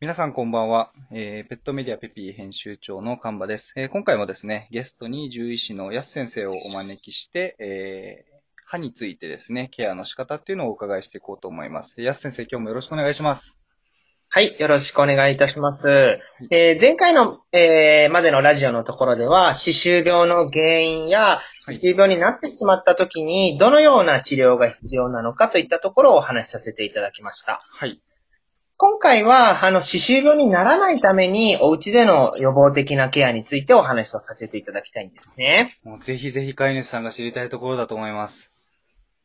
皆さんこんばんは、えー、ペットメディアペピー編集長のカンバです、えー今回もですね、ゲストに獣医師の安先生をお招きして、えー、歯についてですね、ケアの仕方っていうのをお伺いしていこうと思います。安先生、今日もよろしくお願いします。はい、よろしくお願いいたします。えー前回の、えーまでのラジオのところでは、歯周病の原因や、歯周病になってしまった時に、どのような治療が必要なのかといったところをお話しさせていただきました。はい。今回は、あの、歯周病にならないために、お家での予防的なケアについてお話をさせていただきたいんですね。もうぜひぜひ飼い主さんが知りたいところだと思います。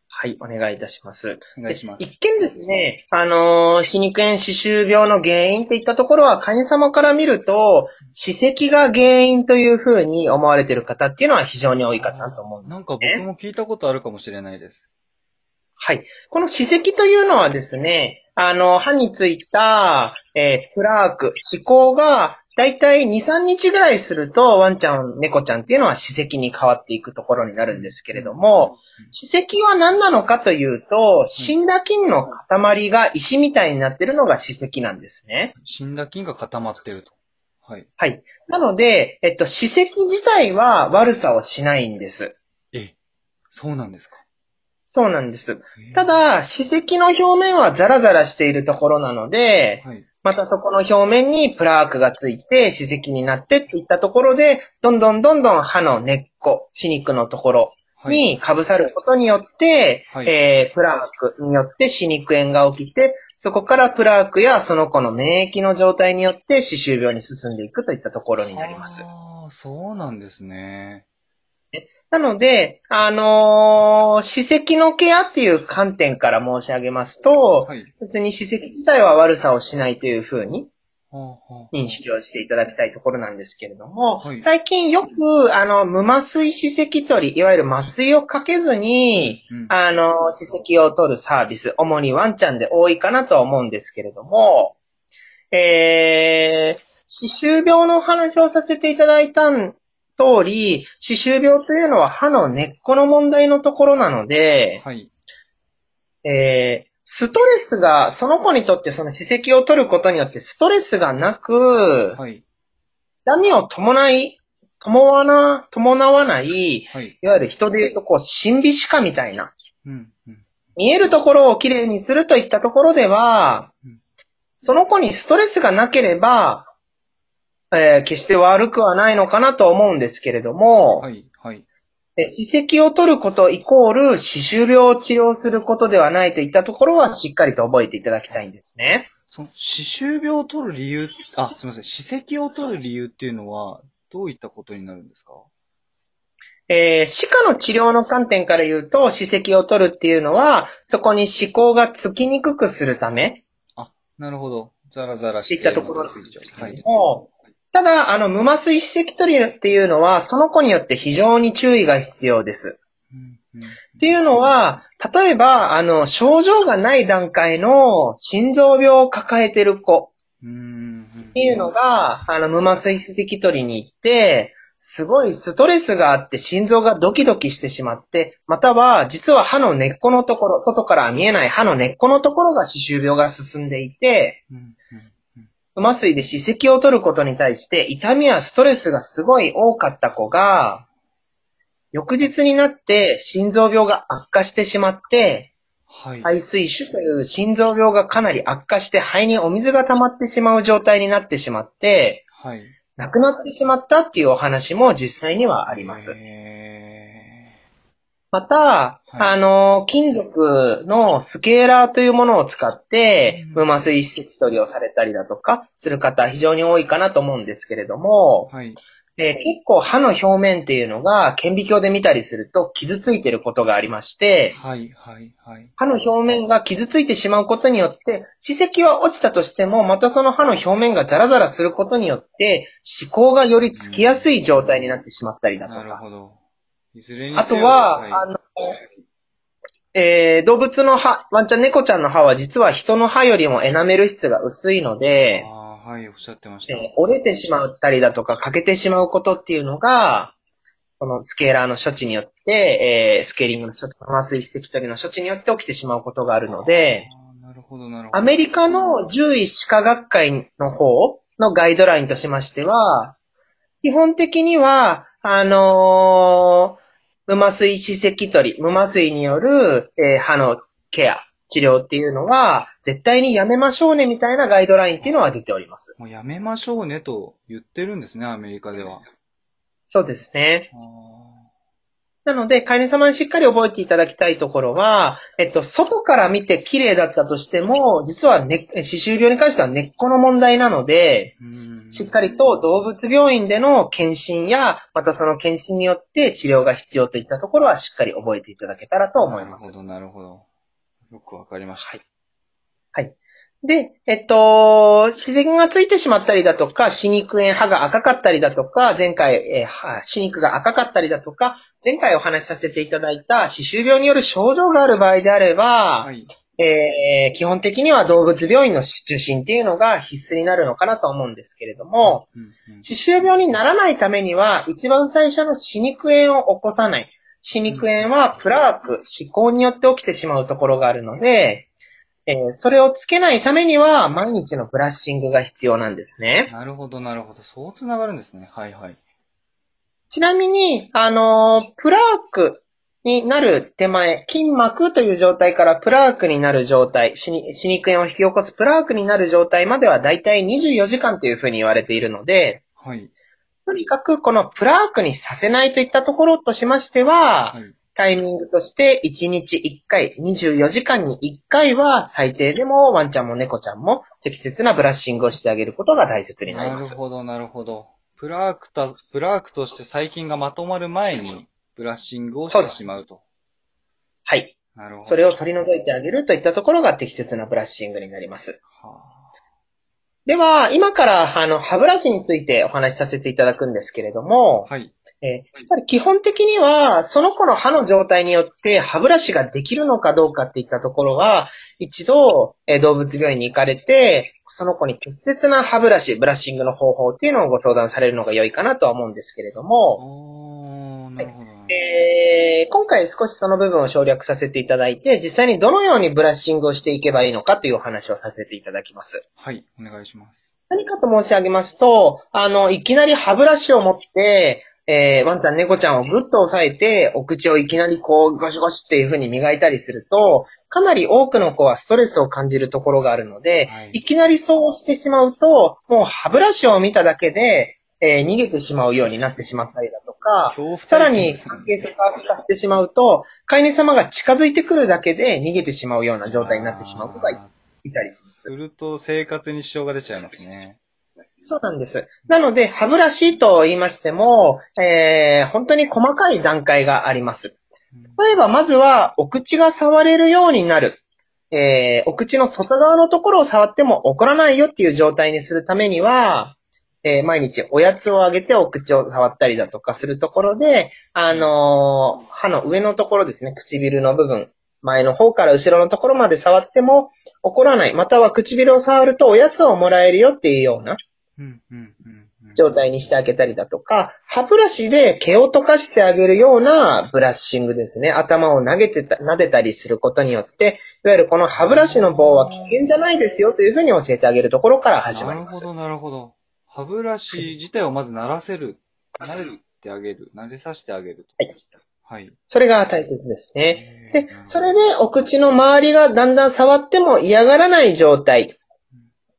はい、お願いいたします。お願いします。一見ですね、あのー歯肉炎歯周病の原因っていったところは、患者様から見ると、歯石が原因というふうに思われている方っていうのは非常に多いかなと思うんです。なんか僕も聞いたことあるかもしれないです。はい。この歯石というのはですね、あの、歯についた、えープラーク、歯垢が、だいたい2、3日ぐらいすると、ワンちゃん、猫ちゃんっていうのは歯石に変わっていくところになるんですけれども、歯石は何なのかというと、死んだ菌の塊が石みたいになってるのが歯石なんですね。死んだ菌が固まってると。はい。はい。なので、えっと、歯石自体は悪さをしないんです。え、そうなんですか？そうなんです。えーた、だ、歯石の表面はザラザラしているところなので、はい。またそこの表面にプラークがついて歯石になってっていったところで、どんどんどんどん歯の根っこ、歯肉のところはい。に被さることによって、はいえープラークによって歯肉炎が起きて、そこからプラークやその子の免疫の状態によって歯周病に進んでいくといったところになります。ああ、そうなんですね。なので、あのー歯石のケアっていう観点から申し上げますと、はい。別に歯石自体は悪さをしないというふうに認識をしていただきたいところなんですけれども、はい。最近よく、あの、無麻酔歯石取り、いわゆる麻酔をかけずに、うん。あの、歯石を取るサービス、主にワンちゃんで多いかなとは思うんですけれども、えー、歯周病のお話をさせていただいた通り、歯周病というのは歯の根っこの問題のところなので、はい。えー、ストレスが、その子にとってその歯石を取ることによってストレスがなく、はい。痛みを伴い、伴わな、伴わない、はい。いわゆる人で言うとこう、神秘歯科みたいな、うん。うん。見えるところをきれいにするといったところではうん、その子にストレスがなければ、えー決して悪くはないのかなと思うんですけれども、はい。はい。え歯石を取ることイコール歯周病を治療することではないといったところはしっかりと覚えていただきたいんですね。その、歯周病を取る理由、あ、すみません。歯石を取る理由っていうのは、どういったことになるんですか？えー歯科の治療の観点から言うと、歯石を取るっていうのは、そこに歯垢がつきにくくするためなるほど。ザラザラしていったところなんついちゃう。はい。もただ、あの、無麻酔歯石取りっていうのは、その子によって非常に注意が必要です。っていうのは、例えば、あの、症状がない段階の心臓病を抱えてる子うん。っていうのが、あの、無麻酔歯石取りに行って、すごいストレスがあって心臓がドキドキしてしまって、または実は歯の根っこのところ、外からは見えない歯の根っこのところが歯周病が進んでいて、麻酔で歯石を取ることに対して痛みやストレスがすごい多かった子が、翌日になって心臓病が悪化してしまって、はい。肺水腫という心臓病がかなり悪化して肺にお水が溜まってしまう状態になってしまって、はい。亡くなってしまったっていうお話も実際にはあります。へまた、あの、金属のスケーラーというものを使って、うん無麻酔施設取りをされたりだとか、する方非常に多いかなと思うんですけれどもー、はい。えー結構歯の表面っていうのが顕微鏡で見たりすると傷ついてることがありまして、はい。はい。はい。歯の表面が傷ついてしまうことによって、歯石は落ちたとしても、またその歯の表面がザラザラすることによって、歯垢がよりつきやすい状態になってしまったりだとなるか。ほど。いずれにあとは、いあの、えー動物の歯、ワンちゃん猫ちゃんの歯は実は人の歯よりもエナメル質が薄いので、あーはい、おっしゃってました。えー折れてしまったりだとか欠けてしまうことっていうのが、このスケーラーの処置によって、えースケーリングの処置、麻酔歯石取りの処置によって起きてしまうことがあるので、なるるほど、なるほど。アメリカの獣医歯科学会の方のガイドラインとしましては、基本的には、あのー無麻酔歯石取り、無麻酔による、えー歯のケア、治療っていうのは、絶対にやめましょうねみたいなガイドラインっていうのは出ております。もうやめましょうねと言ってるんですね、アメリカでは。そうですね。あなので、飼い主様にしっかり覚えていただきたいところは、えっと、外から見て綺麗だったとしても、実はね、歯周病に関しては根っこの問題なので、しっかりと動物病院での検診や、またその検診によって治療が必要といったところはしっかり覚えていただけたらと思います。なるほど、なるほど。よくわかりました。はい。で、えっと、自然がついてしまったりだとか、歯肉炎、歯が赤かったりだとか、前回、えー歯歯肉が赤かったりだとか、前回お話しさせていただいた歯周病による症状がある場合であれば、はい。えー基本的には動物病院の受診っていうのが必須になるのかなと思うんですけれども、うんうん歯周病にならないためには、一番最初の歯肉炎を起こさない。歯肉炎はプラーク、歯垢によって起きてしまうところがあるので、えーそれをつけないためには、毎日のブラッシングが必要なんですね。なるほど、なるほど。そうつながるんですね。はいはい。ちなみに、あのープラークになる手前、筋膜という状態からプラークになる状態、歯に歯肉炎を引き起こすプラークになる状態まではだいたい24時間というふうに言われているので、はい。とにかくこのプラークにさせないといったところとしましては、はい。タイミングとして1日1回、24時間に1回は最低でもワンちゃんも猫ちゃんも適切なブラッシングをしてあげることが大切になります。なるほど、なるほど。プラークた、プラークとして細菌がまとまる前に、ブラッシングをしてしまうと。はい。なるほど。それを取り除いてあげるといったところが適切なブラッシングになります。はでは、今からあの歯ブラシについてお話しさせていただくんですけれどもあ、はい。えーやっぱり基本的には、その子の歯の状態によって歯ブラシができるのかどうかっていったところは、一度、えー動物病院に行かれて、その子に適切な歯ブラシ、ブラッシングの方法っていうのをご相談されるのが良いかなとは思うんですけれども、おー、なるほど。えー今回少しその部分を省略させていただいて、実際にどのようにブラッシングをしていけばいいのかというお話をさせていただきます。はい、お願いします。何かと申し上げますと、あの、いきなり歯ブラシを持って、えーワンちゃん、猫ちゃんをぐっと押さえて、お口をいきなりこう、ゴシゴシっていう風に磨いたりすると、かなり多くの子はストレスを感じるところがあるので、はいいきなりそうしてしまうと、もう歯ブラシを見ただけで、えー逃げてしまうようになってしまったりか、さらに関係性が悪化してしまうと、飼い主様が近づいてくるだけで逃げてしまうような状態になってしまう子がいたりしますー。すると生活に支障が出ちゃいますね。そうなんです。なので、歯ブラシと言いましても、えー、本当に細かい段階があります。例えば、まずは、お口が触れるようになる。えー、お口の外側のところを触っても怒らないよっていう状態にするためには、えー毎日おやつをあげてお口を触ったりだとかするところで、あのー歯の上のところですね、唇の部分、前の方から後ろのところまで触っても怒らない。または唇を触るとおやつをもらえるよっていうような。状態にしてあげたりだとか、歯ブラシで毛を溶かしてあげるようなブラッシングですね。頭を投げてた、撫でたりすることによって、いわゆるこの歯ブラシの棒は危険じゃないですよというふうに教えてあげるところから始まります。なるほど、なるほど。歯ブラシ自体をまず慣らせる。慣れてあげる。慣れさせてあげると。はい。それが大切ですね。で、それでお口の周りがだんだん触っても嫌がらない状態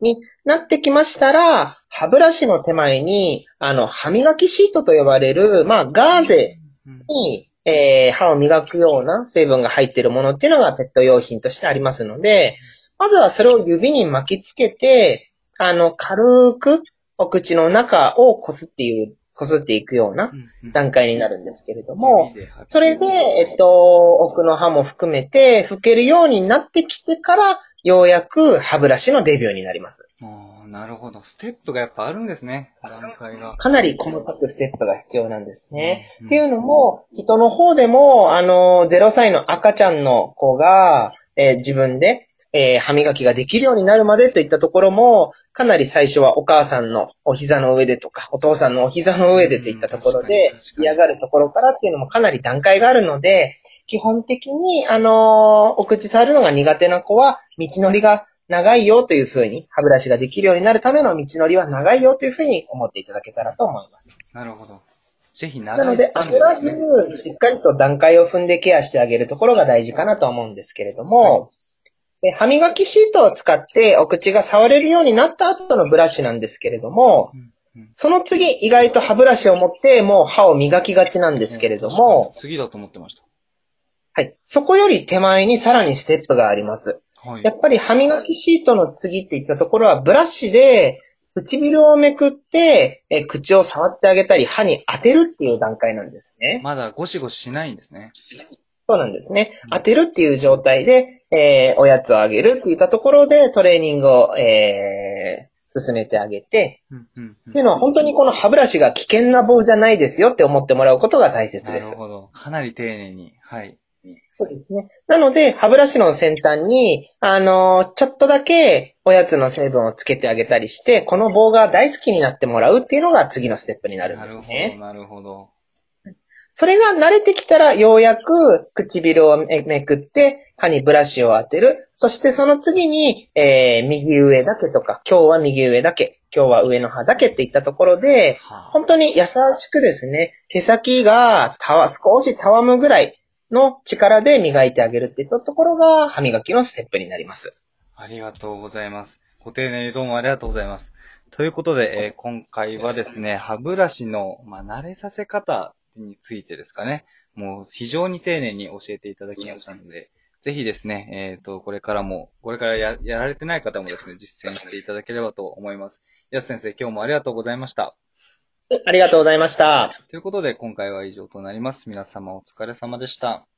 になってきましたら、歯ブラシの手前に、あの、歯磨きシートと呼ばれる、まあ、ガーゼうんに、えー歯を磨くような成分が入っているものっていうのがペット用品としてありますので、まずはそれを指に巻きつけて、あの、軽くお口の中をこすっていう、こすっていくようなうん段階になるんですけれども、それで、えっと、奥の歯も含めて拭けるようになってきてから、ようやく歯ブラシのデビューになります。なるほど。ステップがやっぱあるんですね。段階が。かなり細かくステップが必要なんですね。うんっていうのも、人の方でも、あの、0歳の赤ちゃんの子が、えー自分で、えー歯磨きができるようになるまでといったところも、かなり最初はお母さんのお膝の上でとか、お父さんのお膝の上でといったところで嫌がるところからっていうのもかなり段階があるので、基本的に、あのーお口触るのが苦手な子は、道のりが長いよというふうに、歯ブラシができるようになるための道のりは長いよというふうに思っていただけたらと思います。なるほど。ぜひなので、長いスパン焦ら。ず、しっかりと段階を踏んでケアしてあげるところが大事かなと思うんですけれども、で歯磨きシートを使ってお口が触れるようになった後のブラシなんですけれども、その次、意外と歯ブラシを持ってもう歯を磨きがちなんですけれども、次だと思ってましはい。そこより手前にさらにステップがあります。た。はいや。っぱり歯磨きシートの次っていったところは、ブラシで唇をめくって、え口を触ってあげたり、歯に当てるっていう段階なんですね。まだゴシゴシしないんですね。そうなんですね。当てるっていう状態で、えーおやつをあげるっていったところでトレーニングを、えー進めてあげて、うんうんうんっていうのは本当にこの歯ブラシが危険な棒じゃないですよって思ってもらうことが大切なです。るほど。かなり丁寧に。はい。そうですね。なので、歯ブラシの先端に、あのーちょっとだけおやつの成分をつけてあげたりして、この棒が大好きになってもらうっていうのが次のステップになるんなるほですねど、。なるほど。それが慣れてきたら、ようやく唇をめめくって、歯にブラシを当てる。そしてその次に、えー、右上だけとか、今日は右上だけ、今日は上の歯だけっていったところで、はあ、本当に優しくですね、毛先がたわ、少したわむぐらいの力で磨いてあげるっていったところが歯磨きのステップになります。ありがとうございます。ご丁寧にどうもありがとうございます。ということで、えー今回はですね、歯ブラシの、まあ、慣れさせ方についてですかね、もう非常に丁寧に教えていただきましたので、ぜひですね、えっ、と、これからも、これからややられてない方もですね、実践していただければと思います。やす先生、今日もありがとうございました。ありがとうございました。ということで、今回は以上となります。皆様お疲れ様でした。